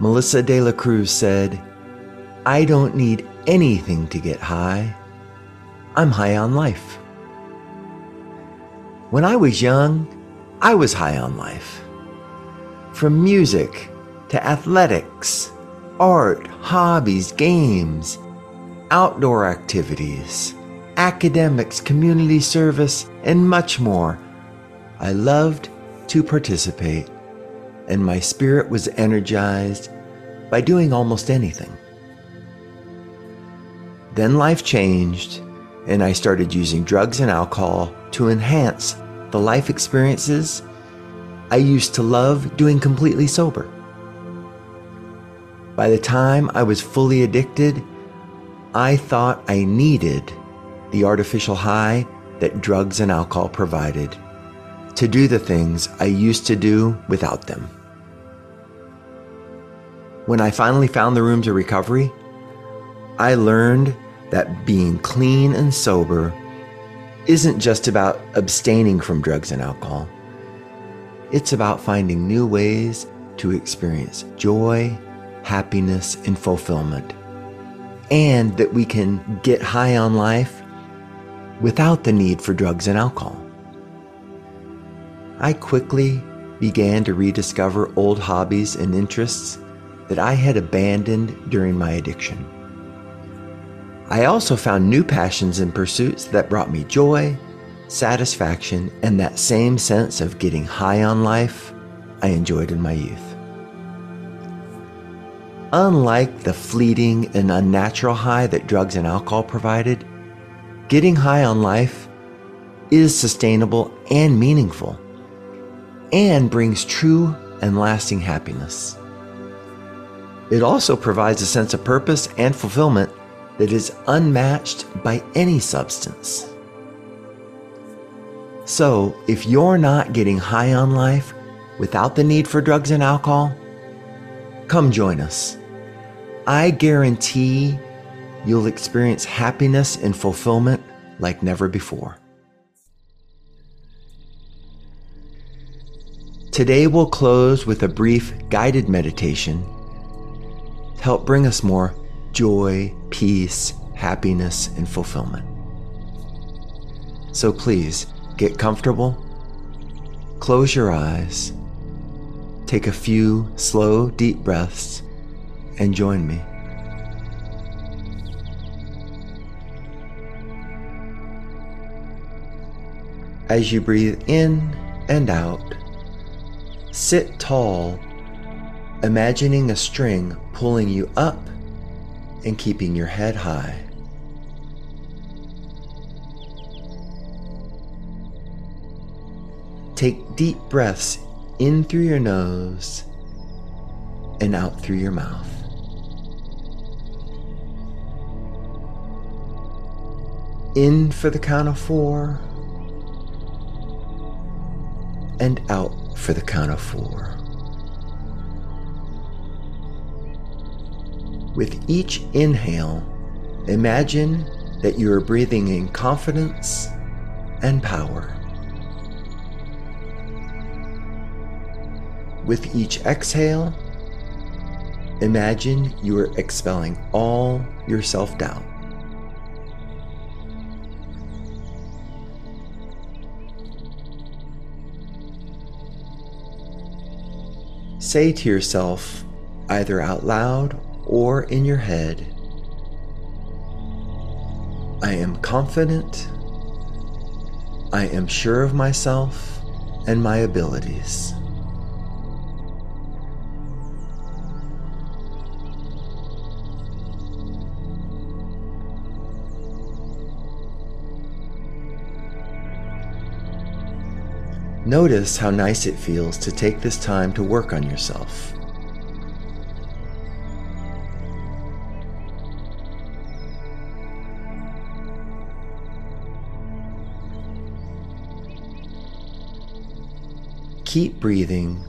Melissa De La Cruz said, I don't need anything to get high. I'm high on life. When I was young, I was high on life. From music to athletics, art, hobbies, games, outdoor activities, academics, community service, and much more, I loved to participate and my spirit was energized by doing almost anything. Then life changed, and I started using drugs and alcohol to enhance the life experiences I used to love doing completely sober. By the time I was fully addicted, I thought I needed the artificial high that drugs and alcohol provided to do the things I used to do without them. When I finally found the room to recovery, I learned that being clean and sober isn't just about abstaining from drugs and alcohol. It's about finding new ways to experience joy, happiness, and fulfillment. And that we can get high on life without the need for drugs and alcohol. I quickly began to rediscover old hobbies and interests that I had abandoned during my addiction. I also found new passions and pursuits that brought me joy, satisfaction, and that same sense of getting high on life I enjoyed in my youth. Unlike the fleeting and unnatural high that drugs and alcohol provided, getting high on life is sustainable and meaningful and brings true and lasting happiness. It also provides a sense of purpose and fulfillment that is unmatched by any substance. So, if you're not getting high on life without the need for drugs and alcohol, come join us. I guarantee you'll experience happiness and fulfillment like never before. Today we'll close with a brief guided meditation help bring us more joy, peace, happiness, and fulfillment. So please get comfortable, close your eyes, take a few slow, deep breaths, and join me. As you breathe in and out, sit tall imagining a string pulling you up and keeping your head high. Take deep breaths in through your nose and out through your mouth. In for the count of four and out for the count of four. With each inhale, imagine that you are breathing in confidence and power. With each exhale, imagine you are expelling all your self doubt. say to yourself, either out loud or in your head, I am confident, I am sure of myself and my abilities. Notice how nice it feels to take this time to work on yourself. Keep breathing,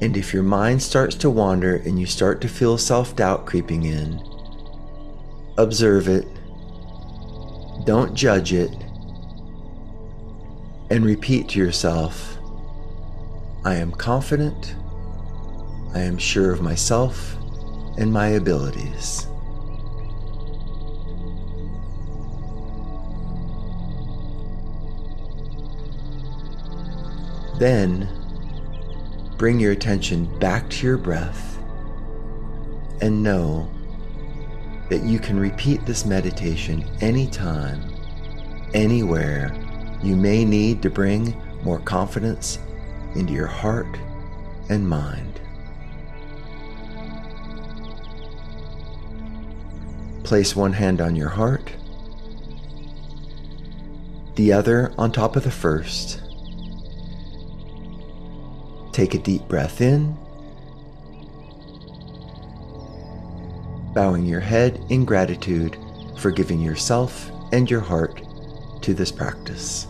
and if your mind starts to wander and you start to feel self doubt creeping in, observe it, don't judge it. And repeat to yourself I am confident, I am sure of myself and my abilities. Then bring your attention back to your breath and know that you can repeat this meditation anytime, anywhere you may need to bring more confidence into your heart and mind. Place one hand on your heart, the other on top of the first. Take a deep breath in, bowing your head in gratitude for giving yourself and your heart to this practice.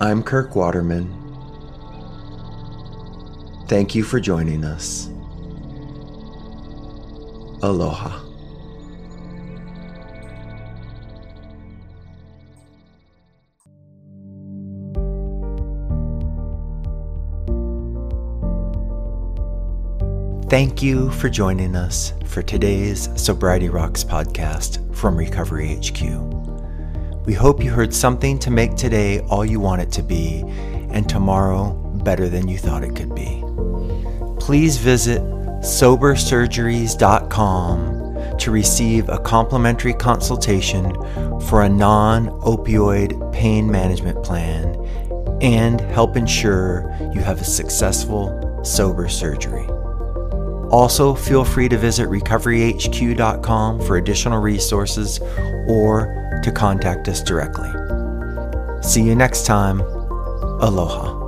I'm Kirk Waterman. Thank you for joining us. Aloha. Thank you for joining us for today's Sobriety Rocks podcast from Recovery HQ. We hope you heard something to make today all you want it to be, and tomorrow better than you thought it could be. Please visit sobersurgeries.com to receive a complimentary consultation for a non opioid pain management plan and help ensure you have a successful sober surgery. Also, feel free to visit recoveryhq.com for additional resources or to contact us directly. See you next time. Aloha.